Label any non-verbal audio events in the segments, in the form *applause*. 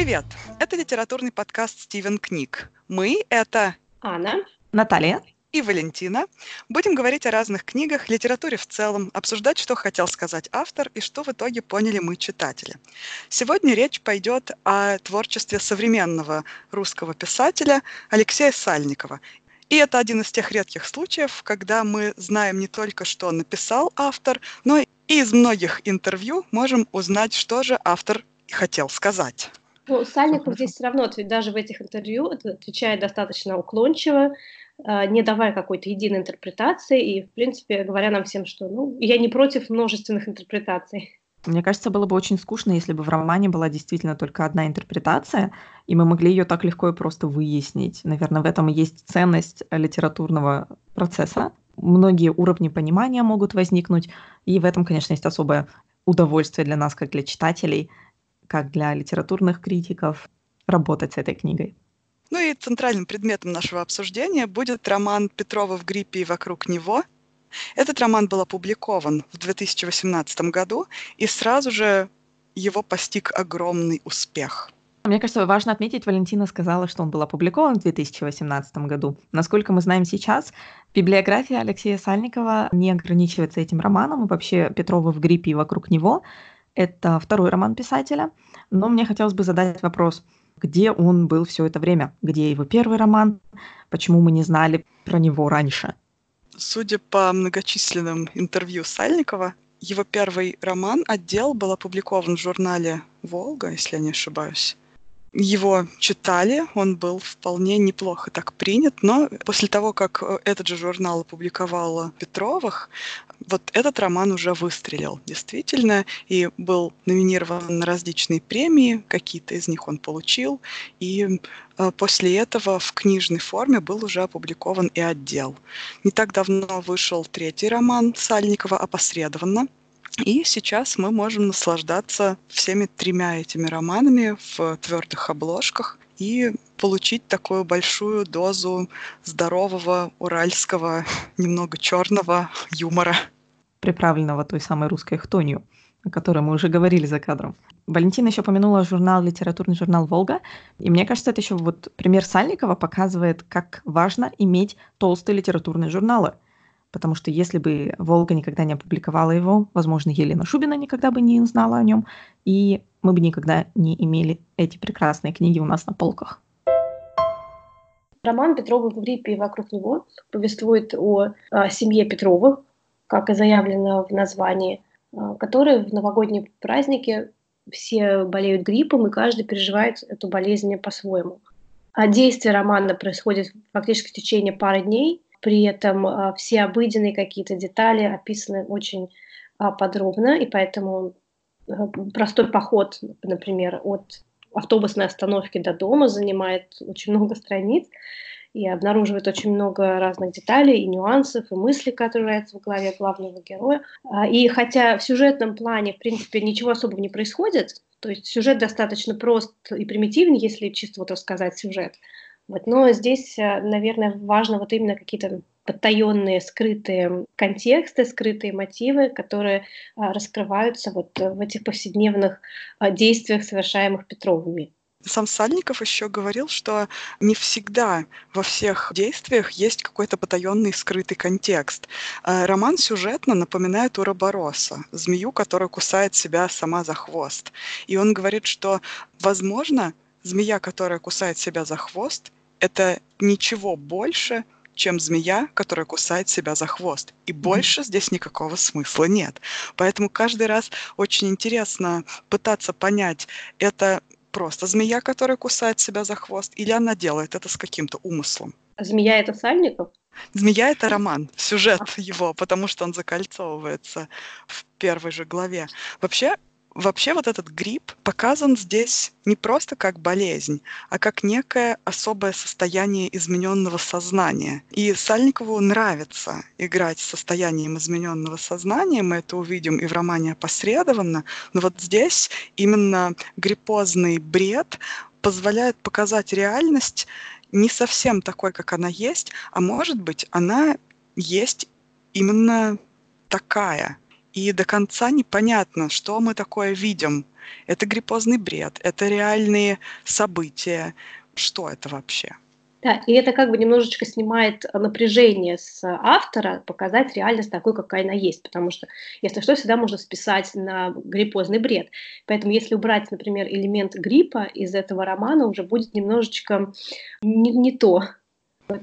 Привет! Это литературный подкаст «Стивен книг». Мы — это Анна, Наталья и Валентина. Будем говорить о разных книгах, литературе в целом, обсуждать, что хотел сказать автор и что в итоге поняли мы, читатели. Сегодня речь пойдет о творчестве современного русского писателя Алексея Сальникова. И это один из тех редких случаев, когда мы знаем не только, что написал автор, но и из многих интервью можем узнать, что же автор хотел сказать. Ну, Сальников здесь все равно, даже в этих интервью отвечает достаточно уклончиво, а, не давая какой-то единой интерпретации, и, в принципе, говоря нам всем, что ну, я не против множественных интерпретаций. Мне кажется, было бы очень скучно, если бы в романе была действительно только одна интерпретация, и мы могли ее так легко и просто выяснить. Наверное, в этом и есть ценность литературного процесса. Многие уровни понимания могут возникнуть, и в этом, конечно, есть особое удовольствие для нас, как для читателей, как для литературных критиков, работать с этой книгой. Ну и центральным предметом нашего обсуждения будет роман Петрова в гриппе и вокруг него. Этот роман был опубликован в 2018 году, и сразу же его постиг огромный успех. Мне кажется, важно отметить, Валентина сказала, что он был опубликован в 2018 году. Насколько мы знаем сейчас, библиография Алексея Сальникова не ограничивается этим романом, и вообще Петрова в гриппе и вокруг него – это второй роман писателя, но мне хотелось бы задать вопрос, где он был все это время, где его первый роман, почему мы не знали про него раньше. Судя по многочисленным интервью Сальникова, его первый роман «Отдел» был опубликован в журнале «Волга», если я не ошибаюсь его читали, он был вполне неплохо так принят, но после того, как э, этот же журнал опубликовал Петровых, вот этот роман уже выстрелил, действительно, и был номинирован на различные премии, какие-то из них он получил, и э, после этого в книжной форме был уже опубликован и отдел. Не так давно вышел третий роман Сальникова «Опосредованно», и сейчас мы можем наслаждаться всеми тремя этими романами в твердых обложках и получить такую большую дозу здорового уральского, *laughs* немного черного юмора. Приправленного той самой русской хтонью, о которой мы уже говорили за кадром. Валентина еще упомянула журнал, литературный журнал «Волга». И мне кажется, это еще вот пример Сальникова показывает, как важно иметь толстые литературные журналы – потому что если бы «Волга» никогда не опубликовала его, возможно, Елена Шубина никогда бы не знала о нем, и мы бы никогда не имели эти прекрасные книги у нас на полках. Роман Петрова в гриппе и вокруг него повествует о, о семье Петровых, как и заявлено в названии, а, которые в новогодние праздники все болеют гриппом, и каждый переживает эту болезнь по-своему. А действие романа происходит фактически в течение пары дней – при этом а, все обыденные какие-то детали описаны очень а, подробно, и поэтому а, простой поход, например, от автобусной остановки до дома занимает очень много страниц и обнаруживает очень много разных деталей и нюансов, и мыслей, которые в голове главного героя. И хотя в сюжетном плане, в принципе, ничего особого не происходит, то есть сюжет достаточно прост и примитивен, если чисто вот рассказать сюжет, вот. Но здесь, э, наверное, важно вот именно какие-то подтаенные, скрытые контексты, скрытые мотивы, которые а, раскрываются вот в этих повседневных действиях, совершаемых Петровыми. Сам Сальников еще говорил, что не всегда во всех действиях есть какой-то потаенный скрытый контекст. Роман сюжетно напоминает Уробороса, змею, которая кусает себя сама за хвост. И он говорит, что, возможно, змея, которая кусает себя за хвост, это ничего больше, чем змея, которая кусает себя за хвост. И больше здесь никакого смысла нет. Поэтому каждый раз очень интересно пытаться понять, это просто змея, которая кусает себя за хвост, или она делает это с каким-то умыслом. Змея это Сальников? Змея это роман, сюжет его, потому что он закольцовывается в первой же главе. Вообще, Вообще вот этот грипп показан здесь не просто как болезнь, а как некое особое состояние измененного сознания. И Сальникову нравится играть с состоянием измененного сознания, мы это увидим и в романе «Опосредованно», но вот здесь именно гриппозный бред позволяет показать реальность не совсем такой, как она есть, а может быть, она есть именно такая – и до конца непонятно, что мы такое видим Это гриппозный бред, это реальные события. Что это вообще? Да, и это как бы немножечко снимает напряжение с автора, показать реальность такой, какая она есть, потому что, если что, всегда можно списать на гриппозный бред. Поэтому если убрать, например, элемент гриппа из этого романа, уже будет немножечко не, не то,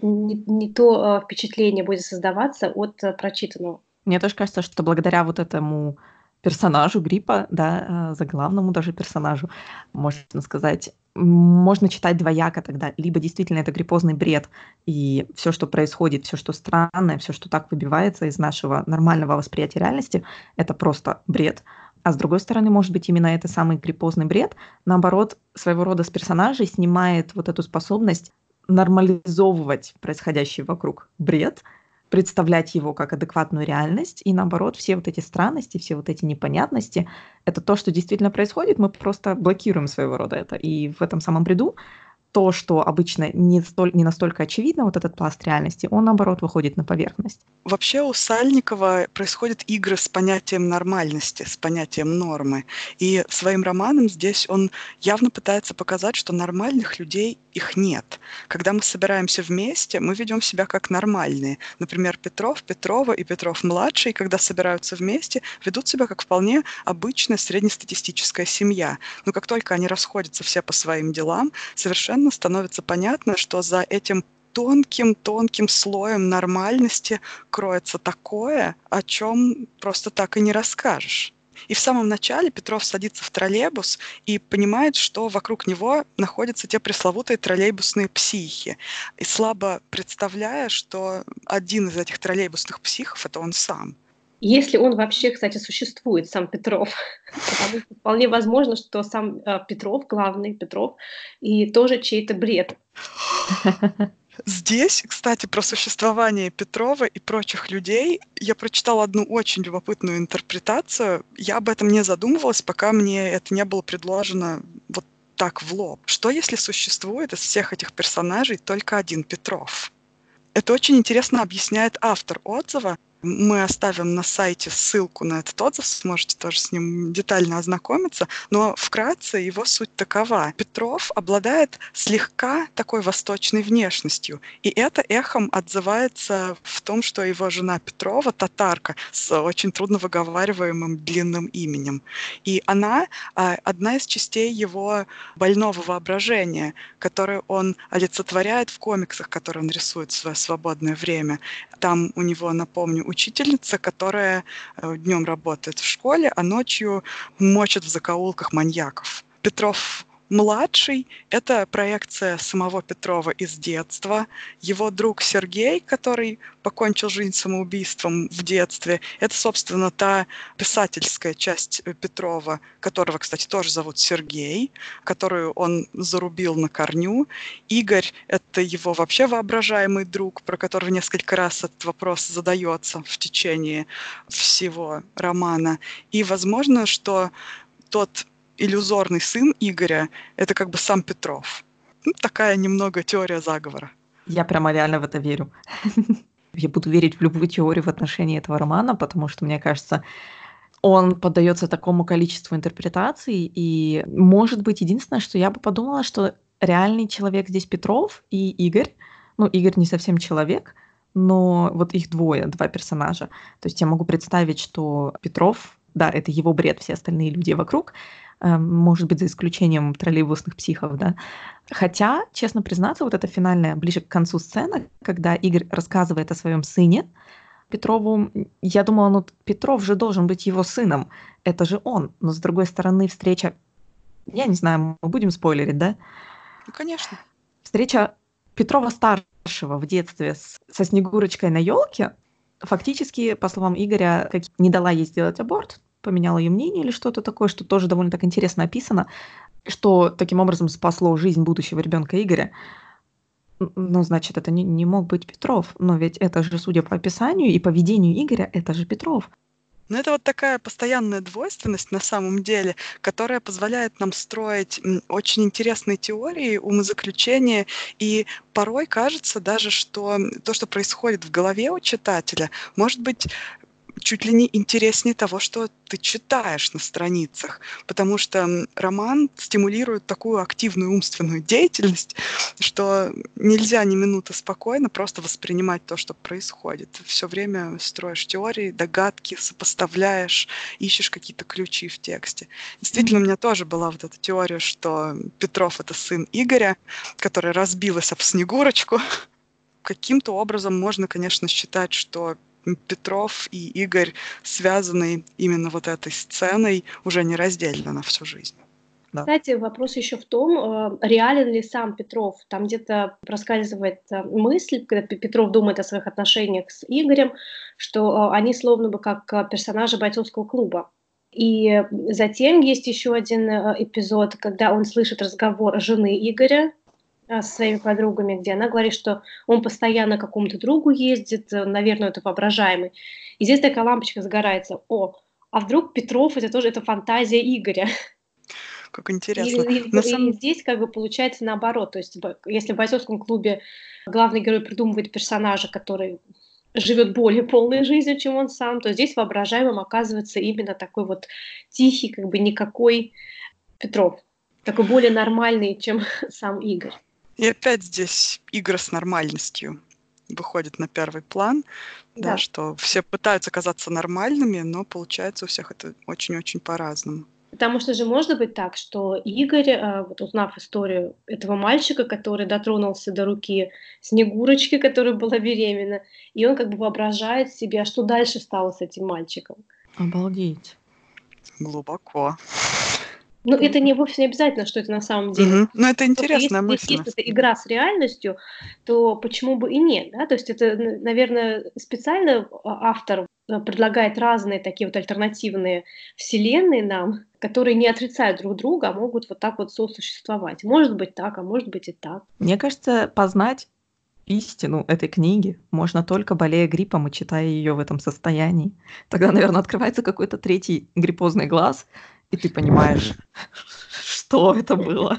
не, не то э, впечатление будет создаваться от э, прочитанного. Мне тоже кажется, что благодаря вот этому персонажу Гриппа, да, э, заглавному даже персонажу, можно сказать, можно читать двояко тогда. Либо действительно это гриппозный бред, и все, что происходит, все, что странное, все, что так выбивается из нашего нормального восприятия реальности, это просто бред. А с другой стороны, может быть, именно это самый гриппозный бред, наоборот, своего рода с персонажей снимает вот эту способность нормализовывать происходящий вокруг бред – представлять его как адекватную реальность, и наоборот, все вот эти странности, все вот эти непонятности, это то, что действительно происходит, мы просто блокируем своего рода это. И в этом самом бреду то, что обычно не, столь, не настолько очевидно, вот этот пласт реальности, он, наоборот, выходит на поверхность. Вообще у Сальникова происходят игры с понятием нормальности, с понятием нормы. И своим романом здесь он явно пытается показать, что нормальных людей их нет. Когда мы собираемся вместе, мы ведем себя как нормальные. Например, Петров, Петрова и Петров-младший, когда собираются вместе, ведут себя как вполне обычная среднестатистическая семья. Но как только они расходятся все по своим делам, совершенно постепенно становится понятно, что за этим тонким-тонким слоем нормальности кроется такое, о чем просто так и не расскажешь. И в самом начале Петров садится в троллейбус и понимает, что вокруг него находятся те пресловутые троллейбусные психи. И слабо представляя, что один из этих троллейбусных психов — это он сам. Если он вообще, кстати, существует, сам Петров, *laughs* потому что вполне возможно, что сам э, Петров, главный Петров, и тоже чей-то бред. Здесь, кстати, про существование Петрова и прочих людей я прочитала одну очень любопытную интерпретацию. Я об этом не задумывалась, пока мне это не было предложено вот так в лоб. Что если существует из всех этих персонажей только один Петров? Это очень интересно объясняет автор отзыва, мы оставим на сайте ссылку на этот отзыв, сможете тоже с ним детально ознакомиться. Но вкратце его суть такова. Петров обладает слегка такой восточной внешностью. И это эхом отзывается в том, что его жена Петрова, татарка, с очень трудно выговариваемым длинным именем. И она а, одна из частей его больного воображения, которое он олицетворяет в комиксах, которые он рисует в свое свободное время. Там у него, напомню, учительница, которая э, днем работает в школе, а ночью мочит в закоулках маньяков. Петров Младший — это проекция самого Петрова из детства. Его друг Сергей, который покончил жизнь самоубийством в детстве, это, собственно, та писательская часть э, Петрова, которого, кстати, тоже зовут Сергей, которую он зарубил на корню. Игорь — это его вообще воображаемый друг, про которого несколько раз этот вопрос задается в течение всего романа. И возможно, что тот иллюзорный сын Игоря — это как бы сам Петров. Ну, такая немного теория заговора. Я прямо реально в это верю. *laughs* Я буду верить в любую теорию в отношении этого романа, потому что, мне кажется, он поддается такому количеству интерпретаций, и, может быть, единственное, что я бы подумала, что реальный человек здесь Петров и Игорь. Ну, Игорь не совсем человек, но вот их двое, два персонажа. То есть я могу представить, что Петров, да, это его бред, все остальные люди вокруг, может быть, за исключением троллейбусных психов, да. Хотя, честно признаться, вот эта финальная, ближе к концу сцена, когда Игорь рассказывает о своем сыне, Петрову, я думала, ну, Петров же должен быть его сыном, это же он. Но, с другой стороны, встреча, я не знаю, мы будем спойлерить, да? Ну, конечно. Встреча Петрова старшего в детстве с, со Снегурочкой на елке фактически, по словам Игоря, как не дала ей сделать аборт, поменяла ее мнение или что-то такое, что тоже довольно так интересно описано, что таким образом спасло жизнь будущего ребенка Игоря. Ну, значит, это не, не мог быть Петров. Но ведь это же, судя по описанию и поведению Игоря, это же Петров. Но это вот такая постоянная двойственность на самом деле, которая позволяет нам строить очень интересные теории, умозаключения, и порой кажется даже, что то, что происходит в голове у читателя, может быть чуть ли не интереснее того, что ты читаешь на страницах, потому что роман стимулирует такую активную умственную деятельность, что нельзя ни минуты спокойно просто воспринимать то, что происходит. Все время строишь теории, догадки, сопоставляешь, ищешь какие-то ключи в тексте. Действительно, у меня тоже была вот эта теория, что Петров — это сын Игоря, который разбилась об Снегурочку. *laughs* Каким-то образом можно, конечно, считать, что Петров и Игорь связаны именно вот этой сценой уже нераздельно на всю жизнь. Да. Кстати, вопрос еще в том, э, реален ли сам Петров. Там где-то проскальзывает э, мысль, когда Петров думает о своих отношениях с Игорем, что э, они словно бы как персонажи бойцовского клуба. И затем есть еще один эпизод, когда он слышит разговор жены Игоря со своими подругами, где она говорит, что он постоянно к какому-то другу ездит, наверное, это воображаемый. И здесь такая лампочка загорается. О, а вдруг Петров это тоже это фантазия Игоря? Как интересно. И, и, самом... и здесь как бы получается наоборот. То есть если в бойцовском клубе главный герой придумывает персонажа, который живет более полной жизнью, чем он сам, то здесь воображаемым оказывается именно такой вот тихий, как бы никакой Петров. Такой более нормальный, чем *laughs* сам Игорь. И опять здесь игры с нормальностью выходит на первый план, да. да, что все пытаются казаться нормальными, но получается у всех это очень-очень по-разному. Потому что же может быть так, что Игорь, э, вот узнав историю этого мальчика, который дотронулся до руки Снегурочки, которая была беременна, и он как бы воображает себе, а что дальше стало с этим мальчиком. Обалдеть. Глубоко. Ну, это не вовсе не обязательно, что это на самом деле. Угу. Но это интересная если, мысль. Если это игра с реальностью, то почему бы и нет, да? То есть это, наверное, специально автор э, предлагает разные такие вот альтернативные вселенные нам, которые не отрицают друг друга, а могут вот так вот сосуществовать. Может быть так, а может быть и так. Мне кажется, познать истину этой книги можно только болея гриппом и читая ее в этом состоянии. Тогда, наверное, открывается какой-то третий гриппозный глаз, и ты понимаешь, что это было.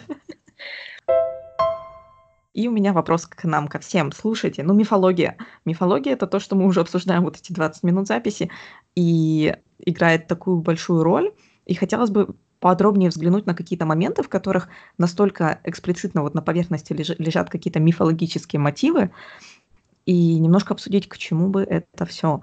И у меня вопрос к нам, ко всем. Слушайте, ну мифология. Мифология — это то, что мы уже обсуждаем вот эти 20 минут записи, и играет такую большую роль. И хотелось бы подробнее взглянуть на какие-то моменты, в которых настолько эксплицитно вот на поверхности лежат какие-то мифологические мотивы, и немножко обсудить, к чему бы это все.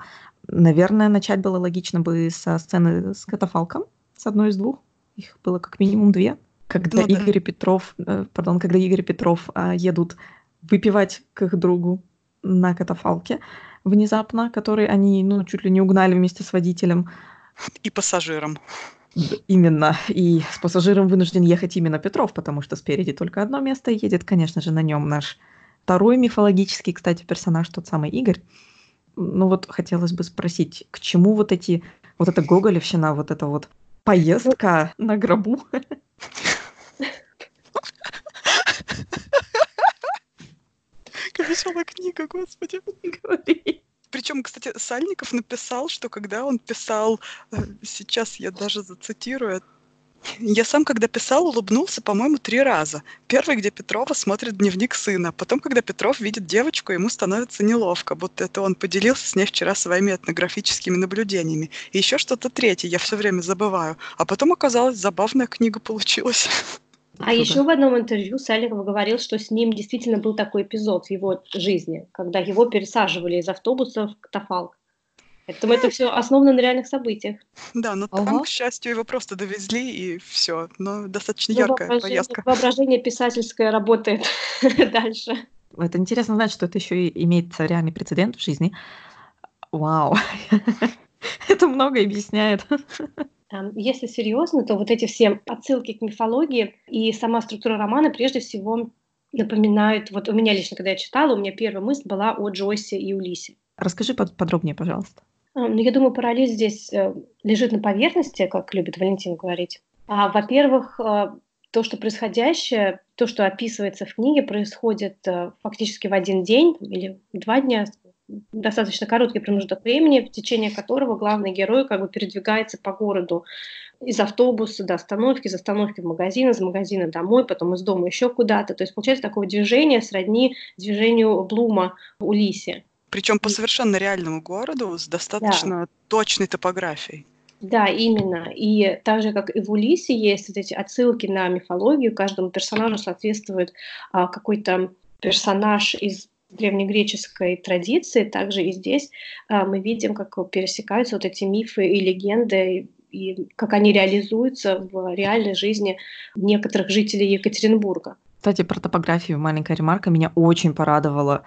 Наверное, начать было логично бы со сцены с катафалком, с одной из двух. Их было как минимум две. Когда ну, Игорь да. Петров, э, пардон, когда Игорь Петров э, едут выпивать к их другу на катафалке внезапно, который они, ну, чуть ли не угнали вместе с водителем. И пассажиром. Именно. И с пассажиром вынужден ехать именно Петров, потому что спереди только одно место едет, конечно же, на нем наш второй мифологический, кстати, персонаж, тот самый Игорь. Ну вот хотелось бы спросить, к чему вот эти, вот эта гоголевщина, вот это вот Поездка на гробу. Какая веселая книга, господи. Говори. Причем, кстати, Сальников написал, что когда он писал, э, сейчас я даже зацитирую, я сам, когда писал, улыбнулся, по-моему, три раза. Первый, где Петрова смотрит дневник сына. Потом, когда Петров видит девочку, ему становится неловко, будто это он поделился с ней вчера своими этнографическими наблюдениями. И еще что-то третье, я все время забываю. А потом оказалось, забавная книга получилась. А еще в одном интервью Саликов говорил, что с ним действительно был такой эпизод в его жизни, когда его пересаживали из автобуса в катафалк. Поэтому это все основано на реальных событиях. Да, но ага. там, к счастью, его просто довезли, и все. Но достаточно ну, яркая поездка. Воображение писательское работает *laughs* дальше. Это интересно знать, что это еще и имеется реальный прецедент в жизни. Вау. *laughs* это много объясняет. Если серьезно, то вот эти все отсылки к мифологии и сама структура романа прежде всего напоминают, вот у меня лично, когда я читала, у меня первая мысль была о Джойсе и Улисе. Расскажи подробнее, пожалуйста. А, ну, я думаю, параллель здесь э, лежит на поверхности, как любит Валентин говорить. А, во-первых, э, то, что происходящее, то, что описывается в книге, происходит э, фактически в один день или два дня, достаточно короткий промежуток времени, в течение которого главный герой как бы передвигается по городу из автобуса до остановки, из остановки в магазин, из магазина домой, потом из дома еще куда-то. То есть получается такое движение сродни движению Блума в Улисе. Причем по совершенно реальному городу с достаточно да. точной топографией. Да, именно. И так же, как и в Улисе есть вот эти отсылки на мифологию, каждому персонажу соответствует а, какой-то персонаж из древнегреческой традиции, также и здесь а, мы видим, как пересекаются вот эти мифы и легенды, и как они реализуются в реальной жизни некоторых жителей Екатеринбурга. Кстати, про топографию маленькая ремарка меня очень порадовала,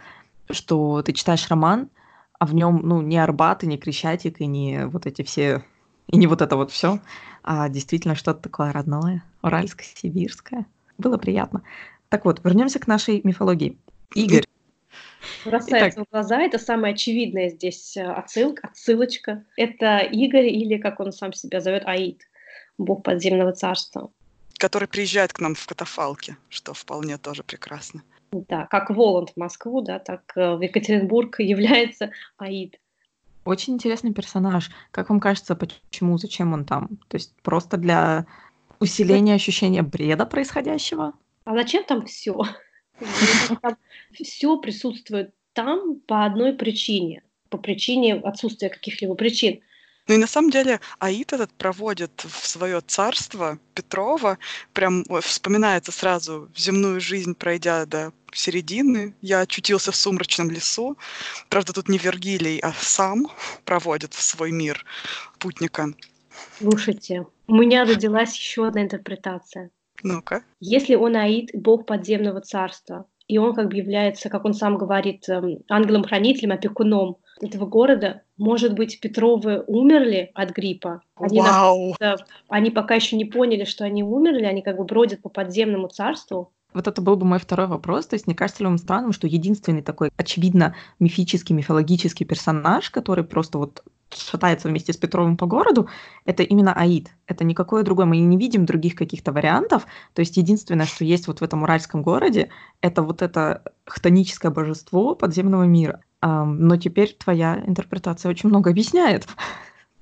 что ты читаешь роман, а в нем, ну, не Арбат, и не Крещатик, и не вот эти все, и не вот это вот все, а действительно что-то такое родное, уральское, сибирское. Было приятно. Так вот, вернемся к нашей мифологии. Игорь, Бросается в глаза, это самая очевидная здесь э, отсылка, отсылочка. Это Игорь или, как он сам себя зовет, Аид, бог подземного царства. Который приезжает к нам в катафалке, что вполне тоже прекрасно. Да, как Воланд в Москву, да, так э, в Екатеринбург *laughs* является Аид. Очень интересный персонаж. Как вам кажется, почему, зачем он там? То есть просто для усиления ощущения бреда происходящего? А зачем там все? *laughs* Все присутствует там по одной причине, по причине отсутствия каких-либо причин. Ну и на самом деле Аид этот проводит в свое царство Петрова, прям вспоминается сразу земную жизнь, пройдя до середины. Я очутился в сумрачном лесу. Правда, тут не Вергилий, а сам проводит в свой мир путника. Слушайте, у меня родилась еще одна интерпретация. Ну-ка. Если он Аид, бог подземного царства, и он как бы является, как он сам говорит, эм, ангелом-хранителем, опекуном этого города, может быть, Петровы умерли от гриппа. Они, Вау. они пока еще не поняли, что они умерли, они как бы бродят по подземному царству. Вот это был бы мой второй вопрос. То есть не кажется ли вам странным, что единственный такой, очевидно, мифический, мифологический персонаж, который просто вот шатается вместе с Петровым по городу, это именно Аид. Это никакое другое. Мы не видим других каких-то вариантов. То есть единственное, что есть вот в этом уральском городе, это вот это хтоническое божество подземного мира. Но теперь твоя интерпретация очень много объясняет.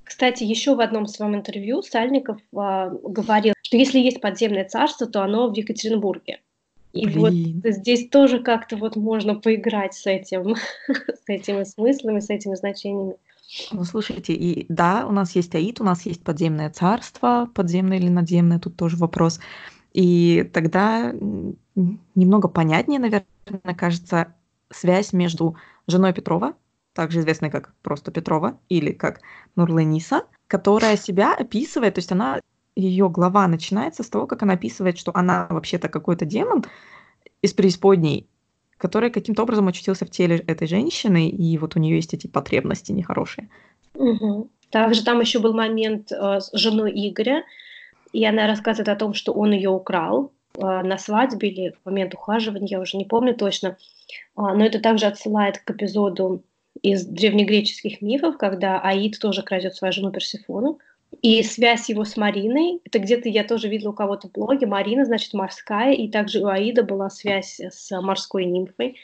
Кстати, еще в одном своем интервью Сальников э, говорил, что если есть подземное царство, то оно в Екатеринбурге. И Блин. вот здесь тоже как-то вот можно поиграть с этим, *laughs* с этими смыслами, с этими значениями. Ну, слушайте, и да, у нас есть Аид, у нас есть подземное царство, подземное или надземное, тут тоже вопрос. И тогда немного понятнее, наверное, кажется, связь между женой Петрова, также известной как просто Петрова или как Нурлениса, которая себя описывает, то есть она, ее глава начинается с того, как она описывает, что она вообще-то какой-то демон из преисподней, который каким-то образом очутился в теле этой женщины, и вот у нее есть эти потребности нехорошие. Угу. Также там еще был момент э, с женой Игоря, и она рассказывает о том, что он ее украл э, на свадьбе или в момент ухаживания, я уже не помню точно. А, но это также отсылает к эпизоду из древнегреческих мифов, когда Аид тоже крадет свою жену Персифону. И связь его с Мариной, это где-то я тоже видела у кого-то в блоге, Марина, значит, морская, и также у Аида была связь с морской нимфой.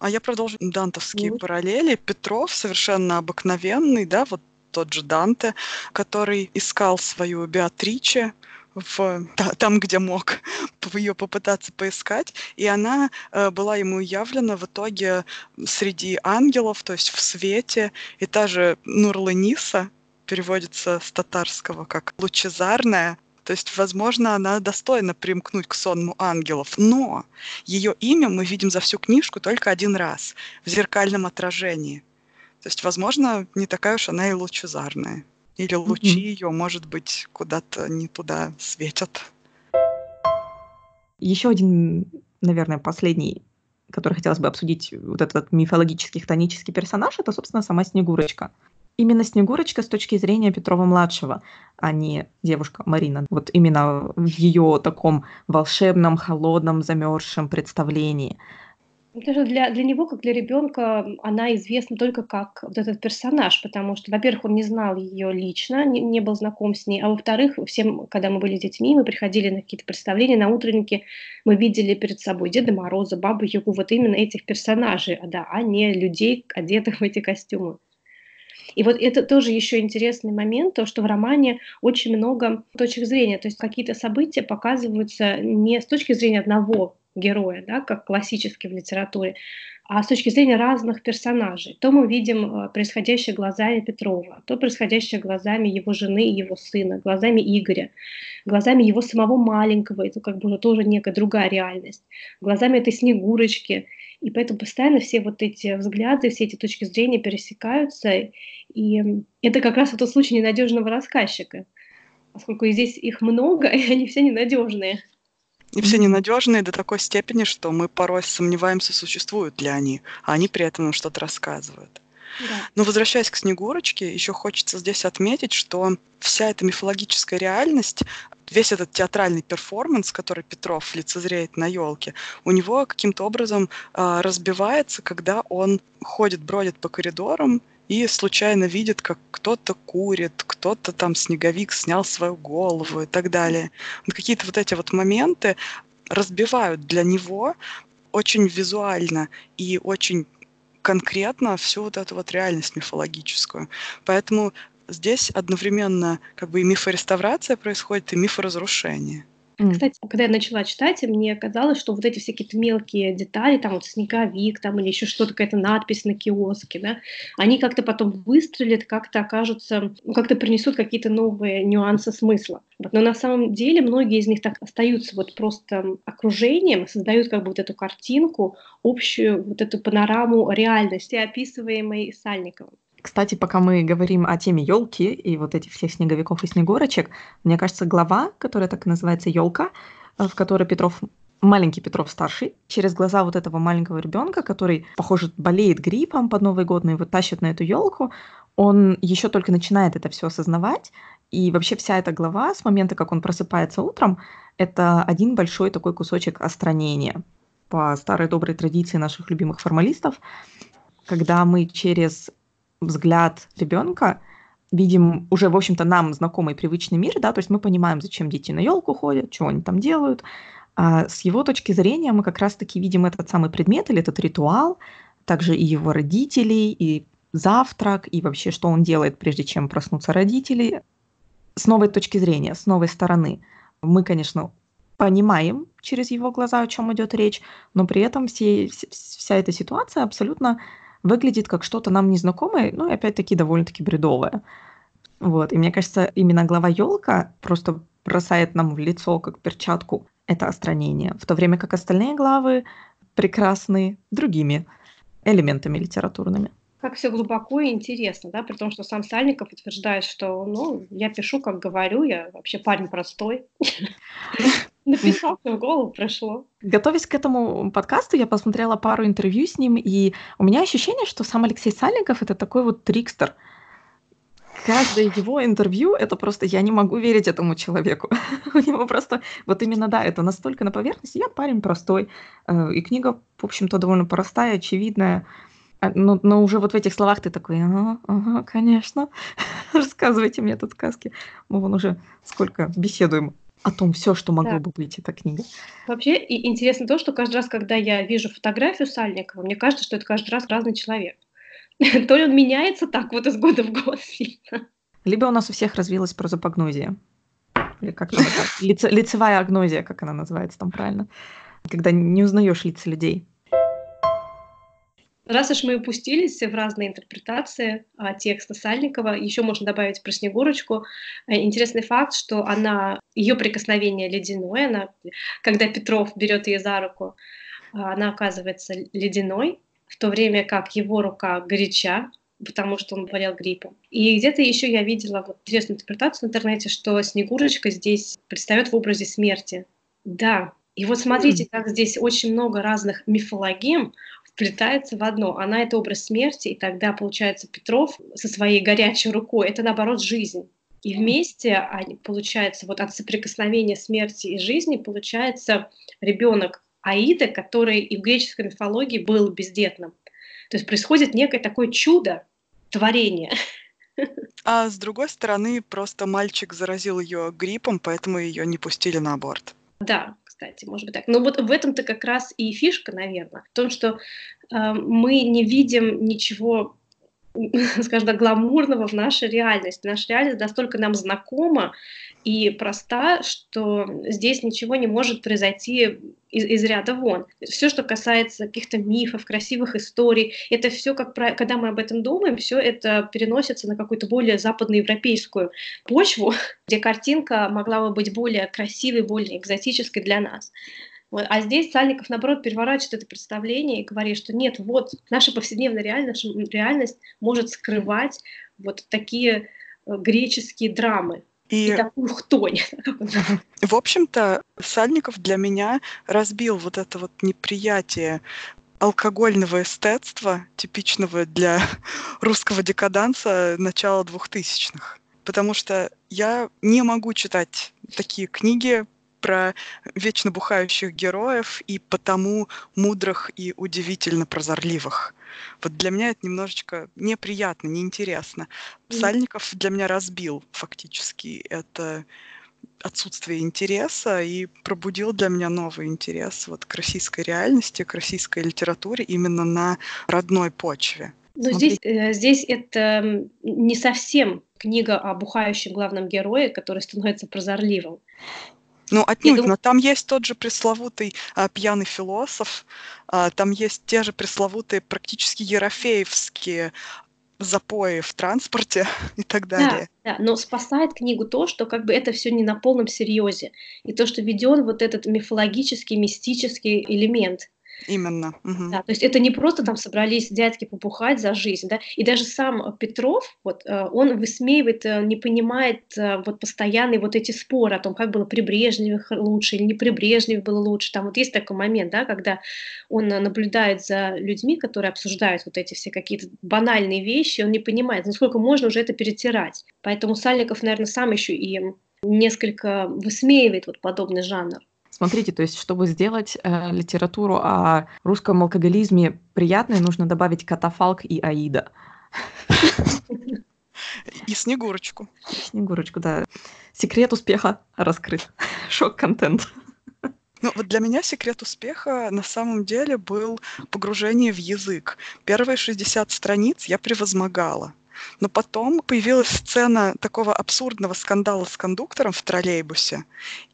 А я продолжу дантовские параллели. Петров совершенно обыкновенный, да, вот тот же Данте, который искал свою Беатриче, в, там, где мог *laughs* ее попытаться поискать, и она э, была ему явлена в итоге среди ангелов, то есть в свете, и та же Нурланиса, переводится с татарского как «лучезарная», то есть, возможно, она достойна примкнуть к сонму ангелов, но ее имя мы видим за всю книжку только один раз в зеркальном отражении. То есть, возможно, не такая уж она и лучезарная. Или лучи mm-hmm. ее, может быть, куда-то не туда светят. Еще один, наверное, последний, который хотелось бы обсудить, вот этот мифологический, хтонический персонаж, это, собственно, сама Снегурочка именно Снегурочка с точки зрения Петрова-младшего, а не девушка Марина. Вот именно в ее таком волшебном, холодном, замерзшем представлении. Даже для, для него, как для ребенка, она известна только как вот этот персонаж, потому что, во-первых, он не знал ее лично, не, не был знаком с ней, а во-вторых, всем, когда мы были детьми, мы приходили на какие-то представления, на утренники, мы видели перед собой Деда Мороза, Бабу Ягу, вот именно этих персонажей, да, а не людей, одетых в эти костюмы. И вот это тоже еще интересный момент, то, что в романе очень много точек зрения, то есть какие-то события показываются не с точки зрения одного героя, да, как классически в литературе, а с точки зрения разных персонажей. То мы видим э, происходящее глазами Петрова, то происходящее глазами его жены и его сына, глазами Игоря, глазами его самого маленького, это как бы уже тоже некая другая реальность, глазами этой Снегурочки. И поэтому постоянно все вот эти взгляды, все эти точки зрения пересекаются, и это как раз в тот случай ненадежного рассказчика, поскольку здесь их много, *laughs* и они все ненадежные. И все ненадежные до такой степени, что мы порой сомневаемся, существуют ли они, а они при этом нам что-то рассказывают. Да. Но возвращаясь к Снегурочке, еще хочется здесь отметить, что вся эта мифологическая реальность, весь этот театральный перформанс, который Петров лицезреет на елке, у него каким-то образом э, разбивается, когда он ходит, бродит по коридорам и случайно видит, как кто-то курит, кто-то там снеговик снял свою голову и так далее. Вот какие-то вот эти вот моменты разбивают для него очень визуально и очень конкретно всю вот эту вот реальность мифологическую. Поэтому здесь одновременно как бы и мифореставрация происходит, и мифоразрушение. Кстати, когда я начала читать, мне казалось, что вот эти все какие-то мелкие детали, там вот снеговик, там или еще что-то, какая-то надпись на киоске, да, они как-то потом выстрелят, как-то окажутся, ну, как-то принесут какие-то новые нюансы смысла. Вот. Но на самом деле многие из них так остаются вот просто окружением, создают как бы вот эту картинку, общую вот эту панораму реальности, описываемой Сальниковым. Кстати, пока мы говорим о теме елки и вот этих всех снеговиков и снегурочек, мне кажется, глава, которая так и называется елка, э, в которой Петров маленький Петров старший, через глаза вот этого маленького ребенка, который, похоже, болеет гриппом под Новый год, но его тащат на эту елку, он еще только начинает это все осознавать, и вообще вся эта глава с момента, как он просыпается утром, это один большой такой кусочек остранения по старой доброй традиции наших любимых формалистов, когда мы через взгляд ребенка видим уже, в общем-то, нам знакомый привычный мир, да, то есть мы понимаем, зачем дети на елку ходят, что они там делают. А с его точки зрения мы как раз-таки видим этот самый предмет или этот ритуал, также и его родителей, и завтрак, и вообще, что он делает, прежде чем проснутся родители. С новой точки зрения, с новой стороны. Мы, конечно, понимаем через его глаза, о чем идет речь, но при этом все, вся эта ситуация абсолютно выглядит как что-то нам незнакомое, ну и опять-таки довольно-таки бредовое. Вот. И мне кажется, именно глава елка просто бросает нам в лицо, как перчатку, это остранение, в то время как остальные главы прекрасны другими элементами литературными. Как все глубоко и интересно, да, при том, что сам Сальников утверждает, что, ну, я пишу, как говорю, я вообще парень простой. *laughs* Написал, в голову пришло. Готовясь к этому подкасту, я посмотрела пару интервью с ним, и у меня ощущение, что сам Алексей Сальников — это такой вот трикстер. Каждое его интервью — это просто... Я не могу верить этому человеку. *laughs* У него просто... Вот именно, да, это настолько на поверхности. Я парень простой. Э, и книга, в общем-то, довольно простая, очевидная. А, но, но уже вот в этих словах ты такой, ага, ага, конечно, *laughs* рассказывайте мне тут сказки. Мы вон уже сколько беседуем о том все, что могло да. бы быть эта книга. Вообще и интересно то, что каждый раз, когда я вижу фотографию Сальникова, мне кажется, что это каждый раз разный человек. *laughs* То ли он меняется так вот из года в год сильно. Либо у нас у всех развилась прозапогнозия. Или как? Лице, лицевая агнозия, как она называется там правильно. Когда не узнаешь лица людей. Раз уж мы упустились в разные интерпретации а, текста Сальникова, еще можно добавить про Снегурочку. Э, интересный факт, что она, ее прикосновение ледяное, она, когда Петров берет ее за руку, а, она оказывается ледяной, в то время как его рука горяча, потому что он болел гриппом. И где-то еще я видела вот интересную интерпретацию в интернете, что Снегурочка здесь предстает в образе смерти. Да, и вот смотрите, как здесь очень много разных мифологем, вплетается в одно. Она — это образ смерти, и тогда, получается, Петров со своей горячей рукой — это, наоборот, жизнь. И вместе, они, получается, вот от соприкосновения смерти и жизни получается ребенок Аида, который и в греческой мифологии был бездетным. То есть происходит некое такое чудо, творение. А с другой стороны, просто мальчик заразил ее гриппом, поэтому ее не пустили на аборт. Да, кстати, может быть так. Но вот в этом-то как раз и фишка, наверное, в том, что э, мы не видим ничего *laughs* скажем так, гламурного в нашей реальности. Наша реальность настолько нам знакома и проста, что здесь ничего не может произойти из, из ряда вон. Все, что касается каких-то мифов, красивых историй, это все, как когда мы об этом думаем, все это переносится на какую-то более западноевропейскую почву, *laughs* где картинка могла бы быть более красивой, более экзотической для нас. Вот. А здесь Сальников, наоборот, переворачивает это представление и говорит, что нет, вот наша повседневная реальность, реальность может скрывать вот такие э, греческие драмы. И, и такую хтонь. *laughs* В общем-то, Сальников для меня разбил вот это вот неприятие алкогольного эстетства, типичного для *laughs* русского декаданса начала двухтысячных. Потому что я не могу читать такие книги про вечно бухающих героев и потому мудрых и удивительно прозорливых. Вот для меня это немножечко неприятно, неинтересно. Псальников для меня разбил фактически это отсутствие интереса и пробудил для меня новый интерес вот к российской реальности, к российской литературе именно на родной почве. Но здесь, э, здесь это не совсем книга о бухающем главном герое, который становится прозорливым. Ну, отнюдь, думаю... но там есть тот же пресловутый а, пьяный философ, а, там есть те же пресловутые практически ерофеевские запои в транспорте *laughs* и так далее. Да, да, но спасает книгу то, что как бы это все не на полном серьезе, и то, что введен вот этот мифологический, мистический элемент. Именно. Угу. Да, то есть это не просто там собрались дядьки попухать за жизнь, да, и даже сам Петров, вот, э, он высмеивает, э, не понимает э, вот постоянные вот эти споры о том, как было при Брежневе лучше или не при Брежневе было лучше. Там вот есть такой момент, да, когда он наблюдает за людьми, которые обсуждают вот эти все какие-то банальные вещи, он не понимает, насколько можно уже это перетирать. Поэтому Сальников, наверное, сам еще и несколько высмеивает вот подобный жанр. Смотрите, то есть, чтобы сделать э, литературу о русском алкоголизме приятной, нужно добавить катафалк и Аида. И Снегурочку. Снегурочку, да. Секрет успеха раскрыт. Шок-контент. Ну, вот для меня секрет успеха на самом деле был погружение в язык. Первые 60 страниц я превозмогала. Но потом появилась сцена такого абсурдного скандала с кондуктором в троллейбусе,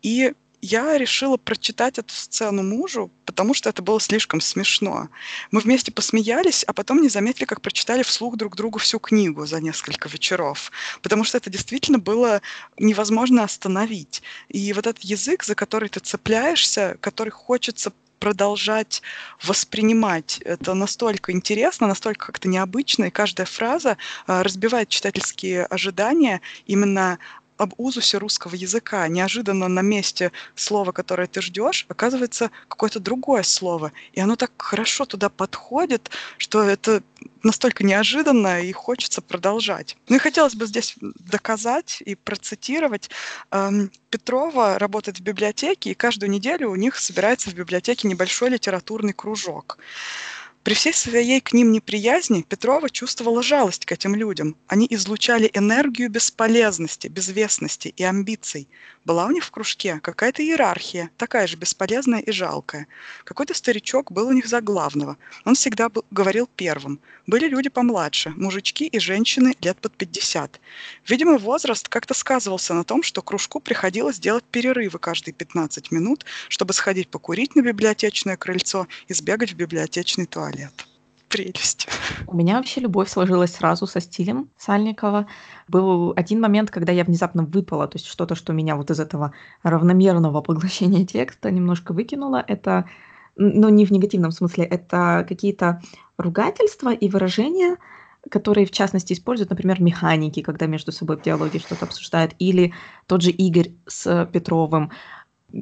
и я решила прочитать эту сцену мужу, потому что это было слишком смешно. Мы вместе посмеялись, а потом не заметили, как прочитали вслух друг другу всю книгу за несколько вечеров, потому что это действительно было невозможно остановить. И вот этот язык, за который ты цепляешься, который хочется продолжать воспринимать. Это настолько интересно, настолько как-то необычно, и каждая фраза э, разбивает читательские ожидания именно об узусе русского языка. Неожиданно на месте слова, которое ты ждешь, оказывается какое-то другое слово. И оно так хорошо туда подходит, что это настолько неожиданно и хочется продолжать. Ну и хотелось бы здесь доказать и процитировать. Эм, Петрова работает в библиотеке, и каждую неделю у них собирается в библиотеке небольшой литературный кружок. При всей своей к ним неприязни Петрова чувствовала жалость к этим людям. Они излучали энергию бесполезности, безвестности и амбиций. Была у них в кружке какая-то иерархия, такая же бесполезная и жалкая. Какой-то старичок был у них за главного. Он всегда был, говорил первым. Были люди помладше, мужички и женщины лет под 50. Видимо, возраст как-то сказывался на том, что кружку приходилось делать перерывы каждые 15 минут, чтобы сходить покурить на библиотечное крыльцо и сбегать в библиотечный туалет прелесть. У меня вообще любовь сложилась сразу со стилем Сальникова. Был один момент, когда я внезапно выпала, то есть что-то, что меня вот из этого равномерного поглощения текста немножко выкинуло, это, ну не в негативном смысле, это какие-то ругательства и выражения, которые, в частности, используют, например, механики, когда между собой в диалоге что-то обсуждают, или тот же Игорь с Петровым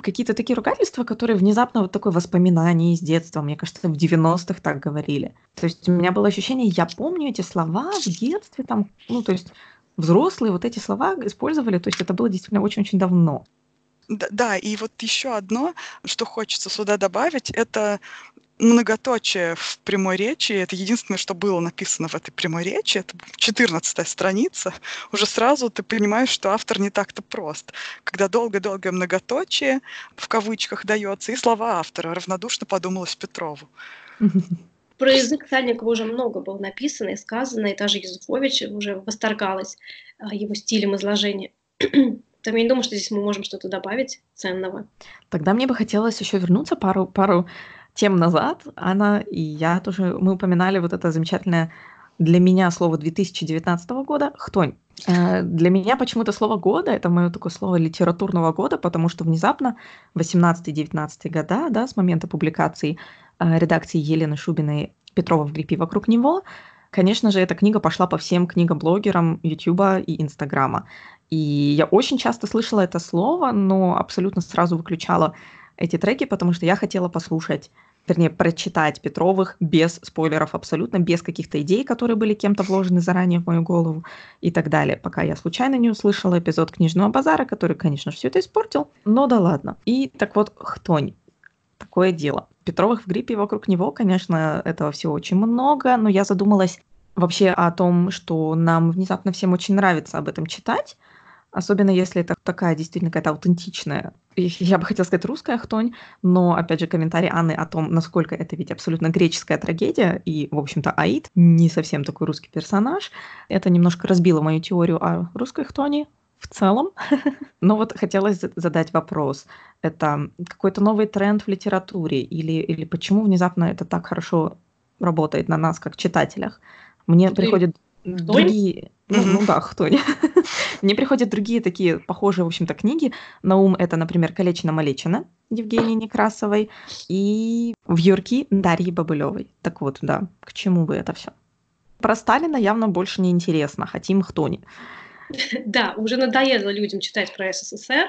какие-то такие ругательства, которые внезапно вот такое воспоминание из детства, мне кажется, в 90-х так говорили. То есть у меня было ощущение, я помню эти слова в детстве, там, ну, то есть взрослые вот эти слова использовали, то есть это было действительно очень-очень давно. Да, и вот еще одно, что хочется сюда добавить, это многоточие в прямой речи. Это единственное, что было написано в этой прямой речи. Это 14 страница. Уже сразу ты понимаешь, что автор не так-то прост. Когда долго-долгое многоточие в кавычках дается, и слова автора равнодушно подумалось Петрову. *laughs* Про язык Сальникова уже много было написано и сказано, и даже Юзефович уже восторгалась а, его стилем изложения. *clears throat* Там я не думаю, что здесь мы можем что-то добавить ценного. Тогда мне бы хотелось еще вернуться пару, пару тем назад. Анна и я тоже, мы упоминали вот это замечательное для меня слово 2019 года «хтонь». Э, для меня почему-то слово года – это мое такое слово литературного года, потому что внезапно 18-19 года, да, с момента публикации э, редакции Елены Шубиной «Петрова в гриппе вокруг него», конечно же, эта книга пошла по всем книгоблогерам Ютуба и Инстаграма. И я очень часто слышала это слово, но абсолютно сразу выключала эти треки, потому что я хотела послушать вернее, прочитать Петровых без спойлеров абсолютно, без каких-то идей, которые были кем-то вложены заранее в мою голову и так далее, пока я случайно не услышала эпизод книжного базара, который, конечно все это испортил, но да ладно. И так вот, Хтонь. Такое дело. Петровых в гриппе вокруг него, конечно, этого всего очень много, но я задумалась вообще о том, что нам внезапно всем очень нравится об этом читать, Особенно если это такая действительно какая-то аутентичная, я бы хотела сказать русская хтонь, но, опять же, комментарий Анны о том, насколько это ведь абсолютно греческая трагедия, и, в общем-то, Аид не совсем такой русский персонаж, это немножко разбило мою теорию о русской хтони в целом. *laughs* Но вот хотелось задать вопрос. Это какой-то новый тренд в литературе или, или почему внезапно это так хорошо работает на нас, как читателях? Мне Ты... приходит другие... Ну, ну да, хтонь. *laughs* Мне приходят другие такие похожие, в общем-то, книги. На ум это, например, «Калечина-малечина» Евгении Некрасовой и в «Вьюрки» Дарьи Бабылевой. Так вот, да, к чему бы это все? Про Сталина явно больше не интересно, хотим хтони. *laughs* Да, уже надоело людям читать про СССР,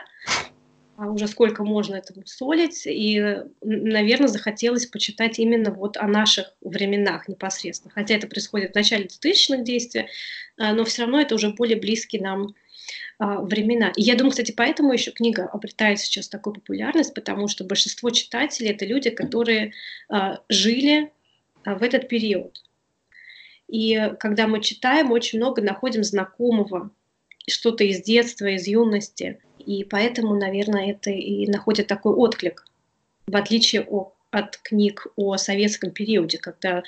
уже сколько можно этому солить, и, наверное, захотелось почитать именно вот о наших временах непосредственно. Хотя это происходит в начале 2000-х действий, а, но все равно это уже более близкие нам а, времена. И я думаю, кстати, поэтому еще книга обретает сейчас такую популярность, потому что большинство читателей это люди, которые а, жили в этот период. И когда мы читаем, очень много находим знакомого, что-то из детства, из юности. И поэтому, наверное, это и находит такой отклик, в отличие от книг о советском периоде, когда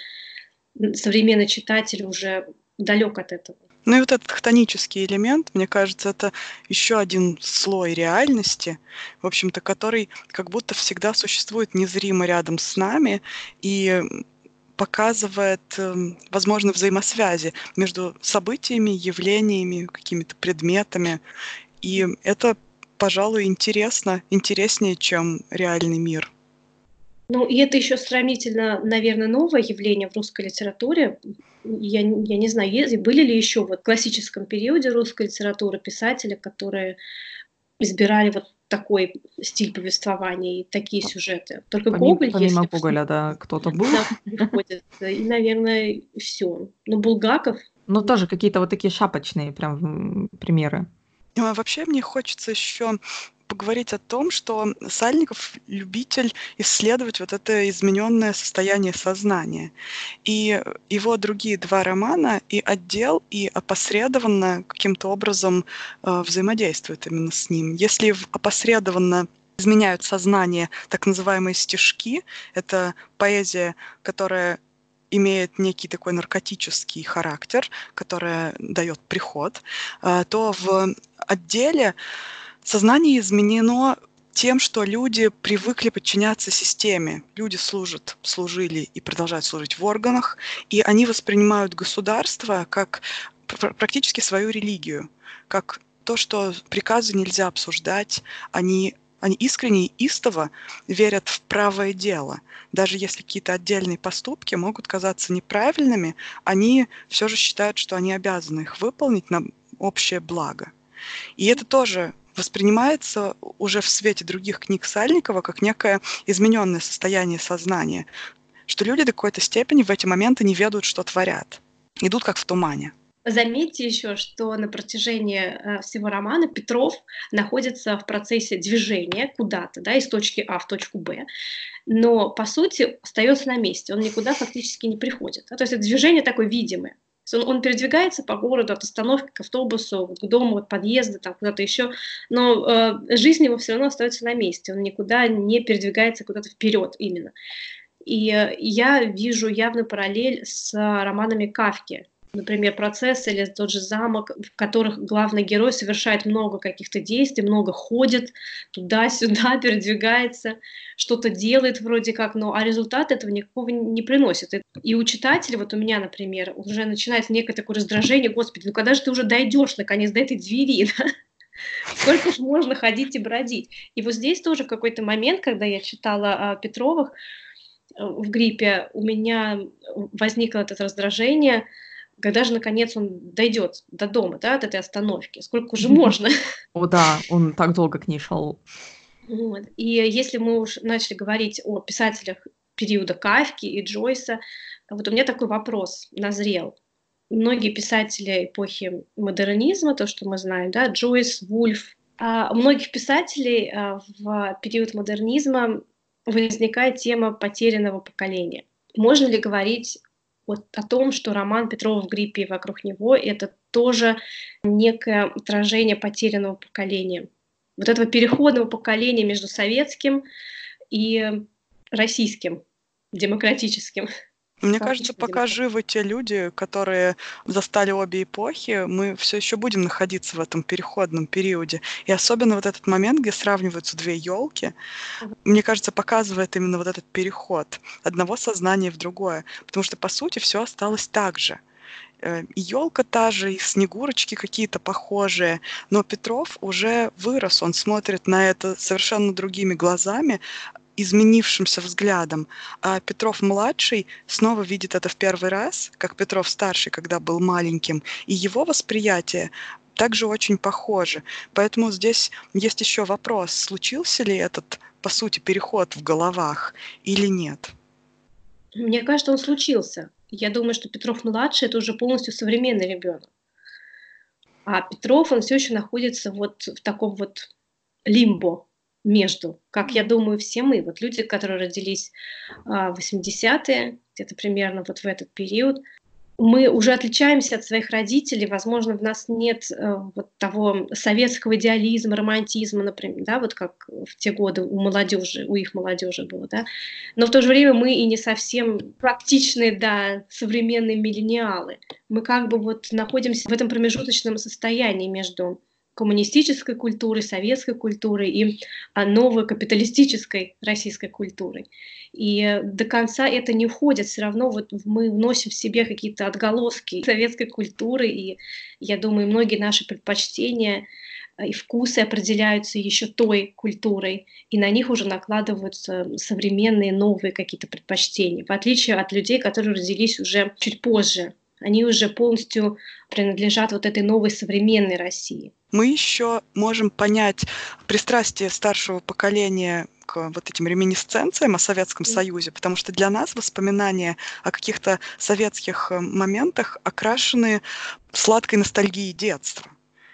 современный читатель уже далек от этого. Ну и вот этот хтонический элемент, мне кажется, это еще один слой реальности, в общем-то, который как будто всегда существует незримо рядом с нами и показывает, эм, возможно, взаимосвязи между событиями, явлениями, какими-то предметами. И это, пожалуй, интересно, интереснее, чем реальный мир. Ну, и это еще сравнительно, наверное, новое явление в русской литературе. Я, я не знаю, были ли еще вот в классическом периоде русской литературы писатели, которые избирали вот такой стиль повествования и такие сюжеты. Только помимо, Гоголь, помимо если Гоголя, да, кто-то был. И, наверное, все. Ну, Булгаков. Ну, тоже какие-то вот такие шапочные прям примеры. А вообще мне хочется еще поговорить о том, что Сальников любитель исследовать вот это измененное состояние сознания. И его другие два романа и отдел, и опосредованно каким-то образом э, взаимодействуют именно с ним. Если опосредованно изменяют сознание так называемые стишки, это поэзия, которая имеет некий такой наркотический характер, которая дает приход, э, то в отделе Сознание изменено тем, что люди привыкли подчиняться системе. Люди служат, служили и продолжают служить в органах, и они воспринимают государство как практически свою религию, как то, что приказы нельзя обсуждать, они они искренне и истово верят в правое дело. Даже если какие-то отдельные поступки могут казаться неправильными, они все же считают, что они обязаны их выполнить на общее благо. И это тоже воспринимается уже в свете других книг Сальникова как некое измененное состояние сознания, что люди до какой-то степени в эти моменты не ведают, что творят, идут как в тумане. Заметьте еще, что на протяжении э, всего романа Петров находится в процессе движения куда-то, да, из точки А в точку Б, но по сути остается на месте, он никуда фактически не приходит. То есть это движение такое видимое. Он, он передвигается по городу от остановки к автобусу, к дому, от подъезда, там куда-то еще, но э, жизнь его все равно остается на месте, он никуда не передвигается куда-то вперед именно. И э, я вижу явную параллель с романами Кавки. Например, «Процесс» или тот же «Замок», в которых главный герой совершает много каких-то действий, много ходит туда-сюда, *laughs* передвигается, что-то делает вроде как, но а результат этого никакого не приносит. И у читателя, вот у меня, например, уже начинается некое такое раздражение, господи, ну когда же ты уже дойдешь наконец до этой двери, *laughs* да? Сколько же можно ходить и бродить? И вот здесь тоже какой-то момент, когда я читала о Петровых э, в гриппе, у меня возникло это раздражение, когда же, наконец, он дойдет до дома, да, от этой остановки? Сколько уже можно? О, да, он так долго к ней шел. Вот. И если мы уж начали говорить о писателях периода Кавки и Джойса, вот у меня такой вопрос назрел многие писатели эпохи модернизма, то, что мы знаем, да, Джойс, Вульф, а у многих писателей а, в период модернизма возникает тема потерянного поколения. Можно ли говорить вот о том, что роман Петрова в гриппе и вокруг него это тоже некое отражение потерянного поколения, вот этого переходного поколения между советским и российским, демократическим. Мне кажется, пока живы те люди, которые застали обе эпохи, мы все еще будем находиться в этом переходном периоде. И особенно вот этот момент, где сравниваются две елки, мне кажется, показывает именно вот этот переход одного сознания в другое. Потому что, по сути, все осталось так же. Э, и елка та же, и снегурочки какие-то похожие, но Петров уже вырос, он смотрит на это совершенно другими глазами, изменившимся взглядом. А Петров-младший снова видит это в первый раз, как Петров-старший, когда был маленьким, и его восприятие также очень похоже. Поэтому здесь есть еще вопрос, случился ли этот, по сути, переход в головах или нет? Мне кажется, он случился. Я думаю, что Петров-младший – это уже полностью современный ребенок. А Петров, он все еще находится вот в таком вот лимбо, между, как я думаю, все мы, вот люди, которые родились а, в 80-е, где-то примерно вот в этот период, мы уже отличаемся от своих родителей, возможно, в нас нет э, вот того советского идеализма, романтизма, например, да, вот как в те годы у молодежи, у их молодежи было, да, но в то же время мы и не совсем практичные, да, современные миллениалы. Мы как бы вот находимся в этом промежуточном состоянии между коммунистической культуры, советской культуры и а, новой капиталистической российской культурой. И до конца это не уходит, все равно вот мы вносим в себе какие-то отголоски *laughs* советской культуры, и я думаю, многие наши предпочтения а, и вкусы определяются еще той культурой, и на них уже накладываются современные новые какие-то предпочтения, в отличие от людей, которые родились уже чуть позже, они уже полностью принадлежат вот этой новой современной России. Мы еще можем понять пристрастие старшего поколения к вот этим реминисценциям о Советском Союзе, потому что для нас воспоминания о каких-то советских э, моментах окрашены сладкой ностальгией детства.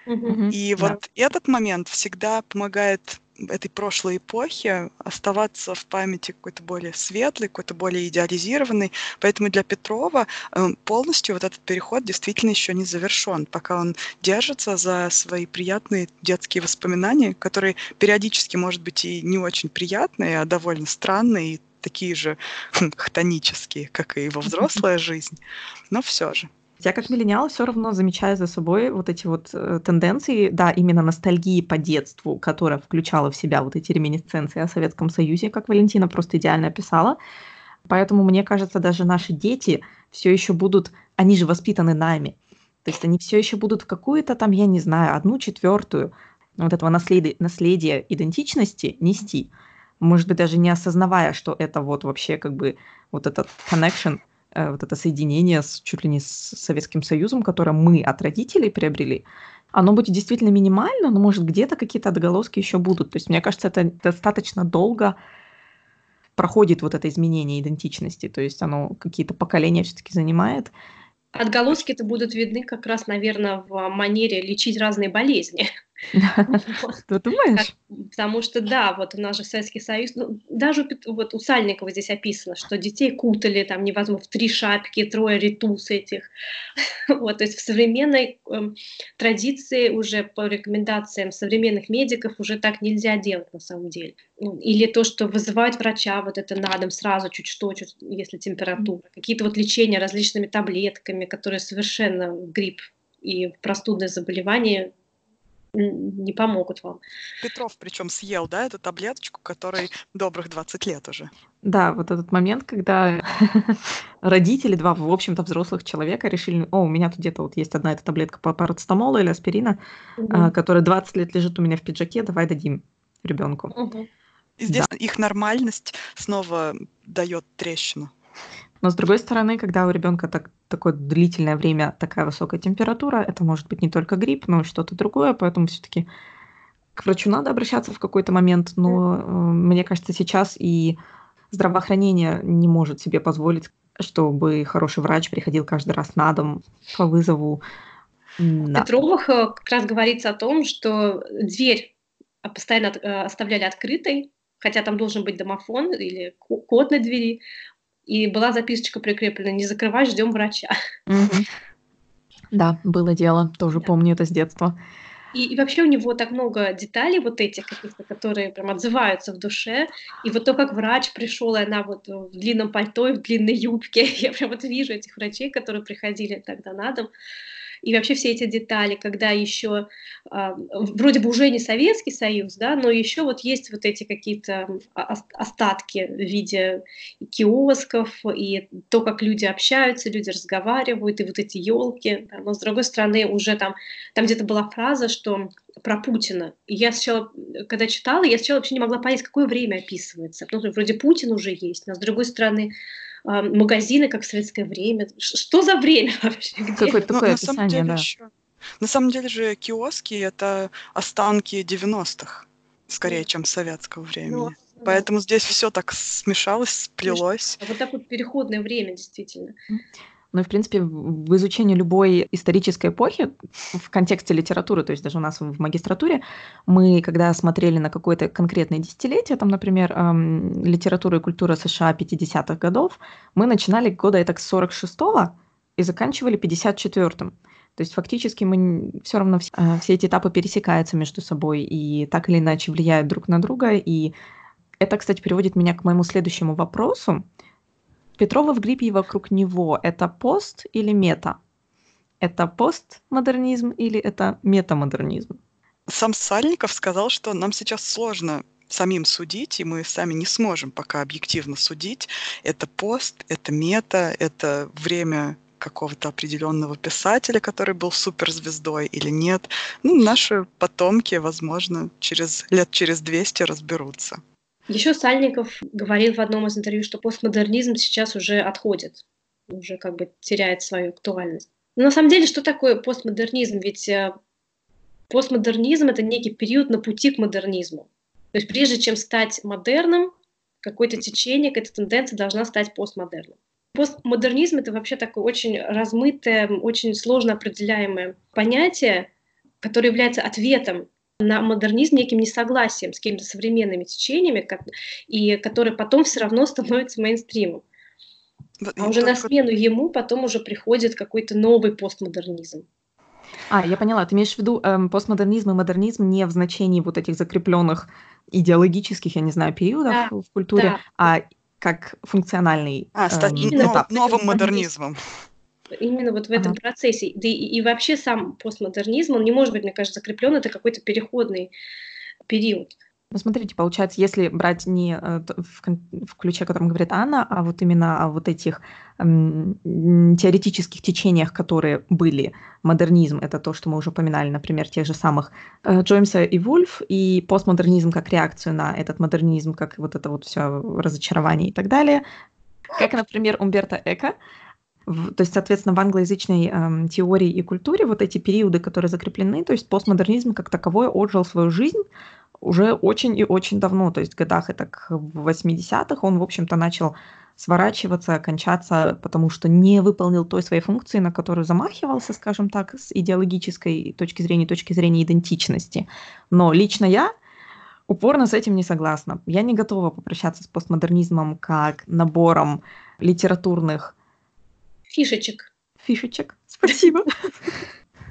И вот да. этот момент всегда помогает этой прошлой эпохи оставаться в памяти какой-то более светлый, какой-то более идеализированный. Поэтому для Петрова эм, полностью вот этот переход действительно еще не завершен, пока он держится за свои приятные детские воспоминания, которые периодически, может быть, и не очень приятные, а довольно странные, и такие же хтонические, как и его взрослая *laughs* жизнь, но все же. Я как миллениал все равно замечаю за собой вот эти вот э, тенденции, да, именно ностальгии по детству, которая включала в себя вот эти реминисценции о Советском Союзе, как Валентина просто идеально описала. Поэтому, мне кажется, даже наши дети все еще будут, они же воспитаны нами. То есть они все еще будут какую-то там, я не знаю, одну четвертую вот этого наследия, наследия идентичности нести. Может быть, даже не осознавая, что это вот вообще как бы вот этот connection – вот это соединение с, чуть ли не с Советским Союзом, которое мы от родителей приобрели, оно будет действительно минимально, но может где-то какие-то отголоски еще будут. То есть мне кажется, это достаточно долго проходит вот это изменение идентичности, то есть оно какие-то поколения все-таки занимает. Отголоски это будут видны как раз, наверное, в манере лечить разные болезни. *laughs* Ты думаешь? Потому что, да, вот у нас же Советский Союз, ну, даже вот у Сальникова здесь описано, что детей кутали, там, невозможно, в три шапки, трое ритус этих. *laughs* Вот, то есть в современной э, традиции уже по рекомендациям современных медиков уже так нельзя делать на самом деле. Ну, или то, что вызывать врача вот это на дом сразу чуть что, чуть, если температура. Какие-то вот лечения различными таблетками, которые совершенно грипп и простудное заболевание не помогут вам. Петров причем съел, да, эту таблеточку, которой добрых 20 лет уже. Да, вот этот момент, когда *laughs* родители, два, в общем-то, взрослых человека решили, о, у меня тут где-то вот есть одна эта таблетка по парацетамолу или аспирина, угу. которая 20 лет лежит у меня в пиджаке, давай дадим ребенку. Угу. И здесь да. их нормальность снова дает трещину. Но с другой стороны, когда у ребенка так, такое длительное время такая высокая температура, это может быть не только грипп, но и что-то другое, поэтому все-таки к врачу надо обращаться в какой-то момент, но э, мне кажется, сейчас и здравоохранение не может себе позволить, чтобы хороший врач приходил каждый раз на дом по вызову. Да. В Петровых э, как раз говорится о том, что дверь постоянно э, оставляли открытой, хотя там должен быть домофон или код на двери, и была записочка прикреплена «Не закрывай, ждем врача». Да, было дело, тоже да. помню это с детства. И, и вообще у него так много деталей вот этих каких-то, которые прям отзываются в душе. И вот то, как врач пришел, и она вот в длинном пальто и в длинной юбке. *laughs* Я прям вот вижу этих врачей, которые приходили тогда на дом и вообще все эти детали, когда еще э, вроде бы уже не Советский Союз, да, но еще вот есть вот эти какие-то остатки в виде киосков и то, как люди общаются, люди разговаривают, и вот эти елки. Да, но с другой стороны уже там, там где-то была фраза, что про Путина. И я сначала, когда читала, я сначала вообще не могла понять, какое время описывается. Потому что вроде Путин уже есть, но с другой стороны магазины, как в советское время. Что за время *laughs* вообще? Какое-то такое ну, описание, деле, да. Еще, на самом деле же киоски — это останки 90-х, скорее, чем советского времени. Ну, Поэтому да. здесь все так смешалось, сплелось. А вот так вот переходное время, действительно. Ну и, в принципе, в изучении любой исторической эпохи в контексте литературы, то есть даже у нас в магистратуре, мы, когда смотрели на какое-то конкретное десятилетие, там, например, эм, литература и культура США 50-х годов, мы начинали года это с 46-го и заканчивали 54-м. То есть фактически мы все равно э, все эти этапы пересекаются между собой и так или иначе влияют друг на друга. И это, кстати, приводит меня к моему следующему вопросу. Петрова в гриппе и вокруг него – это пост или мета? Это постмодернизм или это метамодернизм? Сам Сальников сказал, что нам сейчас сложно самим судить, и мы сами не сможем пока объективно судить. Это пост, это мета, это время какого-то определенного писателя, который был суперзвездой или нет. Ну, наши потомки, возможно, через лет через 200 разберутся. Еще Сальников говорил в одном из интервью, что постмодернизм сейчас уже отходит, уже как бы теряет свою актуальность. Но на самом деле, что такое постмодернизм? Ведь э, постмодернизм — это некий период на пути к модернизму. То есть прежде чем стать модерном, какое-то течение, какая-то тенденция должна стать постмодерном. Постмодернизм — это вообще такое очень размытое, очень сложно определяемое понятие, которое является ответом на модернизм неким несогласием с какими-то современными течениями, как, и которые потом все равно становятся мейнстримом. А уже на смену ему потом уже приходит какой-то новый постмодернизм. А, я поняла. Ты имеешь в виду эм, постмодернизм и модернизм не в значении вот этих закрепленных идеологических, я не знаю, периодов да, в культуре, да. а как функциональный а, стать эм, этап. новым модернизмом именно вот в этом ага. процессе. Да и, и вообще сам постмодернизм, он не может быть, мне кажется, закреплен, это какой-то переходный период. Ну, смотрите, получается, если брать не э, в, в ключе, о котором говорит Анна, а вот именно о вот этих теоретических течениях, которые были. Модернизм — это то, что мы уже упоминали, например, тех же самых э, Джоймса и Вульф, и постмодернизм как реакцию на этот модернизм, как вот это вот все разочарование и так далее. Как, например, Умберто Эко, в, то есть, соответственно, в англоязычной э, теории и культуре вот эти периоды, которые закреплены, то есть постмодернизм как таковой отжил свою жизнь уже очень и очень давно, то есть в годах это в 80-х он, в общем-то, начал сворачиваться, кончаться, потому что не выполнил той своей функции, на которую замахивался, скажем так, с идеологической точки зрения, точки зрения идентичности. Но лично я упорно с этим не согласна. Я не готова попрощаться с постмодернизмом как набором литературных фишечек. Фишечек, спасибо.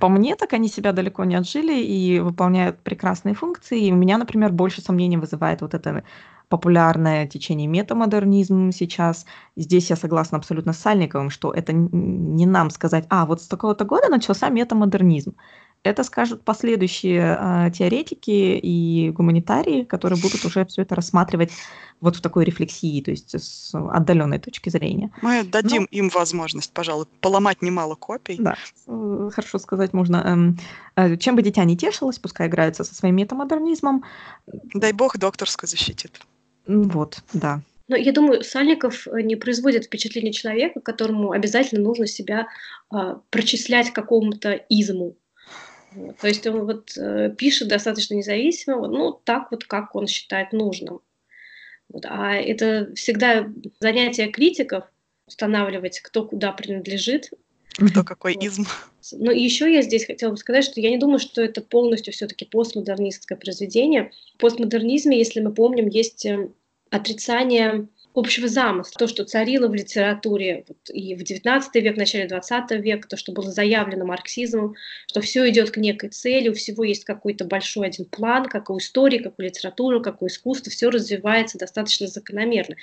По мне, так они себя далеко не отжили и выполняют прекрасные функции. И у меня, например, больше сомнений вызывает вот это популярное течение метамодернизм сейчас. Здесь я согласна абсолютно с Сальниковым, что это не нам сказать, а вот с такого-то года начался метамодернизм. Это скажут последующие э, теоретики и гуманитарии, которые будут уже все это рассматривать вот в такой рефлексии, то есть с отдаленной точки зрения. Мы дадим Но... им возможность, пожалуй, поломать немало копий. Да, э, хорошо сказать можно. Эм, э, чем бы дитя не тешилось, пускай играется со своим метамодернизмом. Дай бог докторскую защитит. Вот, да. Но я думаю, Сальников э, не производит впечатление человека, которому обязательно нужно себя э, прочислять к какому-то изму. То есть он вот э, пишет достаточно независимо, ну, так вот, как он считает нужным. Вот. А это всегда занятие критиков устанавливать, кто куда принадлежит. Кто какой вот. изм. Но еще я здесь хотела бы сказать, что я не думаю, что это полностью все-таки постмодернистское произведение. В постмодернизме, если мы помним, есть э, отрицание общего замысла, то, что царило в литературе вот, и в XIX век, в начале XX века, то, что было заявлено марксизмом, что все идет к некой цели, у всего есть какой-то большой один план, как у истории, как у литературы, как у искусства, все развивается достаточно закономерно.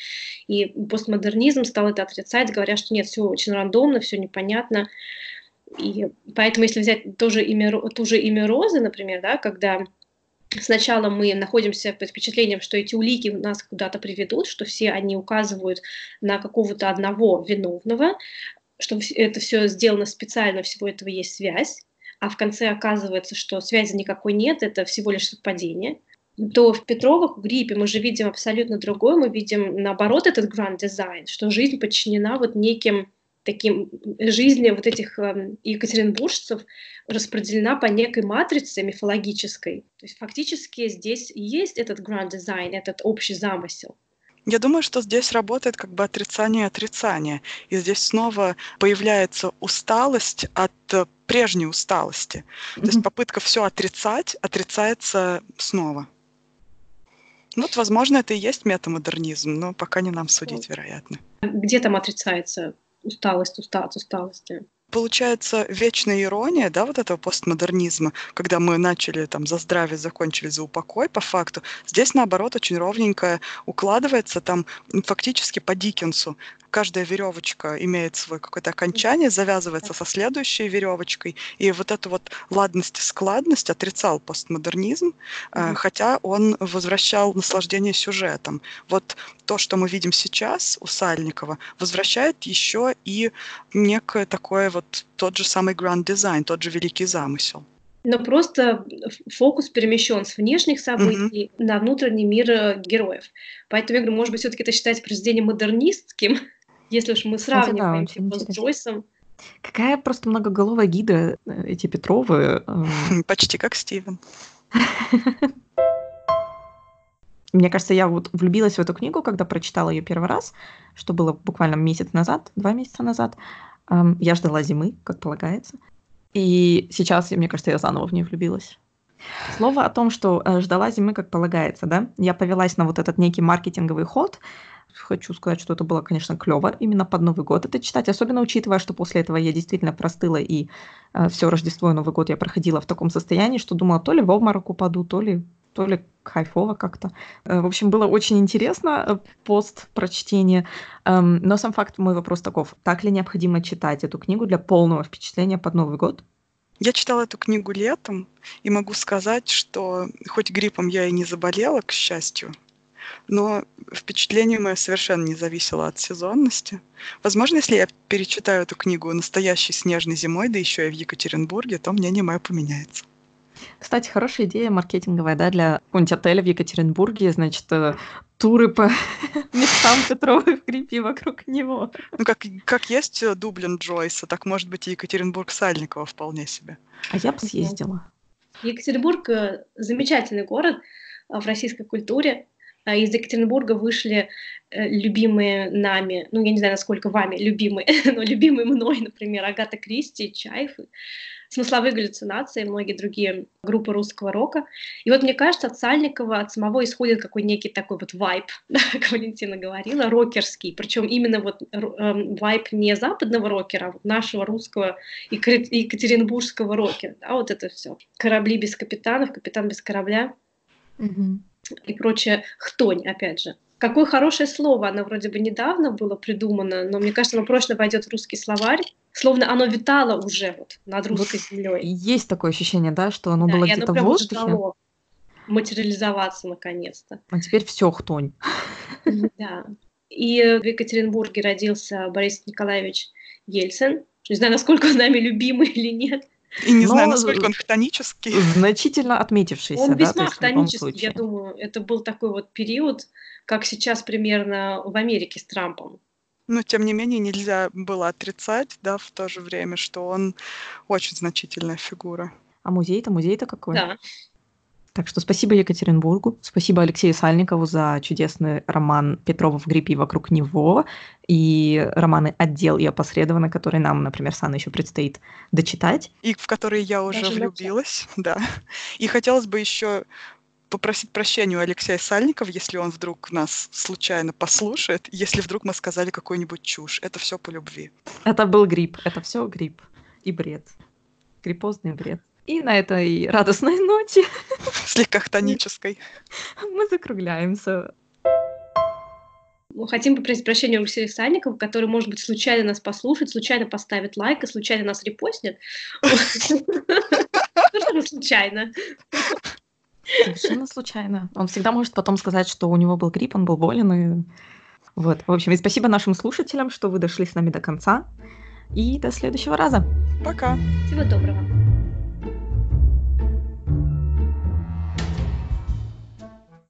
И постмодернизм стал это отрицать, говоря, что нет, все очень рандомно, все непонятно. И поэтому, если взять тоже имя, ту же имя Розы, например, да, когда Сначала мы находимся под впечатлением, что эти улики нас куда-то приведут, что все они указывают на какого-то одного виновного, что это все сделано специально, всего этого есть связь, а в конце оказывается, что связи никакой нет, это всего лишь совпадение. То в Петровых, в Гриппе мы же видим абсолютно другое, мы видим наоборот этот гранд дизайн, что жизнь подчинена вот неким таким жизни вот этих э, екатеринбуржцев распределена по некой матрице мифологической. То есть фактически здесь есть этот grand design, этот общий замысел. Я думаю, что здесь работает как бы отрицание отрицания. И здесь снова появляется усталость от э, прежней усталости. Mm-hmm. То есть попытка все отрицать отрицается снова. Ну, вот, возможно, это и есть метамодернизм, но пока не нам судить, вероятно. Где там отрицается усталость, усталость, усталости. Получается вечная ирония, да, вот этого постмодернизма, когда мы начали там за здравие, закончили за упокой, по факту. Здесь, наоборот, очень ровненько укладывается там фактически по Диккенсу, каждая веревочка имеет свое какое-то окончание, завязывается со следующей веревочкой, и вот эту вот ладность и складность отрицал постмодернизм, mm-hmm. хотя он возвращал наслаждение сюжетом. Вот то, что мы видим сейчас у Сальникова, возвращает еще и некое такое вот тот же самый grand design, тот же великий замысел. Но просто фокус перемещен с внешних событий mm-hmm. на внутренний мир э, героев. Поэтому я говорю, может быть, все-таки это считается произведением модернистским, если уж мы сравниваем Кстати, да, типа, с Джойсом. Какая просто многоголовая гидра э, эти Петровы. Э. *laughs* Почти как Стивен. *laughs* Мне кажется, я вот влюбилась в эту книгу, когда прочитала ее первый раз, что было буквально месяц назад, два месяца назад. Я ждала зимы, как полагается. И сейчас, мне кажется, я заново в нее влюбилась. Слово о том, что э, ждала зимы, как полагается, да? Я повелась на вот этот некий маркетинговый ход, Хочу сказать, что это было, конечно, клево именно под Новый год это читать, особенно учитывая, что после этого я действительно простыла, и э, все Рождество и Новый год я проходила в таком состоянии, что думала, то ли в обморок упаду, то ли то ли кайфово как-то. Э, в общем, было очень интересно э, пост прочтения. Эм, но сам факт, мой вопрос таков. Так ли необходимо читать эту книгу для полного впечатления под Новый год? Я читала эту книгу летом и могу сказать, что хоть гриппом я и не заболела, к счастью, но впечатление мое совершенно не зависело от сезонности. Возможно, если я перечитаю эту книгу настоящей снежной зимой, да еще и в Екатеринбурге, то мнение мое поменяется. Кстати, хорошая идея маркетинговая, да, для какого-нибудь отеля в Екатеринбурге, значит, э, туры по *laughs* местам Петровой в гриппе вокруг него. Ну, как, как есть э, Дублин Джойса, так может быть и Екатеринбург Сальникова вполне себе. А я бы съездила. Екатеринбург э, замечательный город в российской культуре. А, из Екатеринбурга вышли э, любимые нами, ну, я не знаю, насколько вами любимые, *laughs* но любимые мной, например, Агата Кристи, Чайф, смысловые галлюцинации, многие другие группы русского рока. И вот мне кажется, от Сальникова, от самого исходит какой некий такой вот вайб, *laughs* да, как Валентина говорила, рокерский. Причем именно вот э, вайб не западного рокера, а вот нашего русского екатеринбургского рокера. Да, вот это все. Корабли без капитанов, капитан без корабля. Угу. И прочее хтонь, опять же. Какое хорошее слово, оно вроде бы недавно было придумано, но мне кажется, оно прочно войдет в русский словарь, словно оно витало уже вот над русской вот землей. Есть такое ощущение, да, что оно да, было где-то в воздухе. материализоваться наконец-то. А теперь все хтонь. Да. И в Екатеринбурге родился Борис Николаевич Ельцин. Не знаю, насколько он нами любимый или нет. И не Но знаю, насколько он хтонический. Значительно отметившийся. Он весьма да, хтонический, я думаю. Это был такой вот период, как сейчас примерно в Америке с Трампом. Но, тем не менее, нельзя было отрицать, да, в то же время, что он очень значительная фигура. А музей-то, музей-то какой? Да. Так что спасибо Екатеринбургу, спасибо Алексею Сальникову за чудесный роман Петрова в гриппе и вокруг него, и романы «Отдел» и «Опосредованно», которые нам, например, с Анной еще предстоит дочитать. И в которые я уже Даже влюбилась, *laughs* да. И хотелось бы еще попросить прощения у Алексея Сальникова, если он вдруг нас случайно послушает, если вдруг мы сказали какую-нибудь чушь. Это все по любви. Это был грипп. Это все грипп и бред. Гриппозный бред. И на этой радостной ноте... Слегка *laughs* хтонической. Мы закругляемся. Мы хотим попросить прощения у Алексея Сальникова, который, может быть, случайно нас послушает, случайно поставит лайк и случайно нас репостнет. *laughs* Совершенно случайно. Совершенно случайно. Он всегда может потом сказать, что у него был грипп, он был болен. И... Вот. В общем, и спасибо нашим слушателям, что вы дошли с нами до конца. И до следующего раза. Пока. Всего доброго.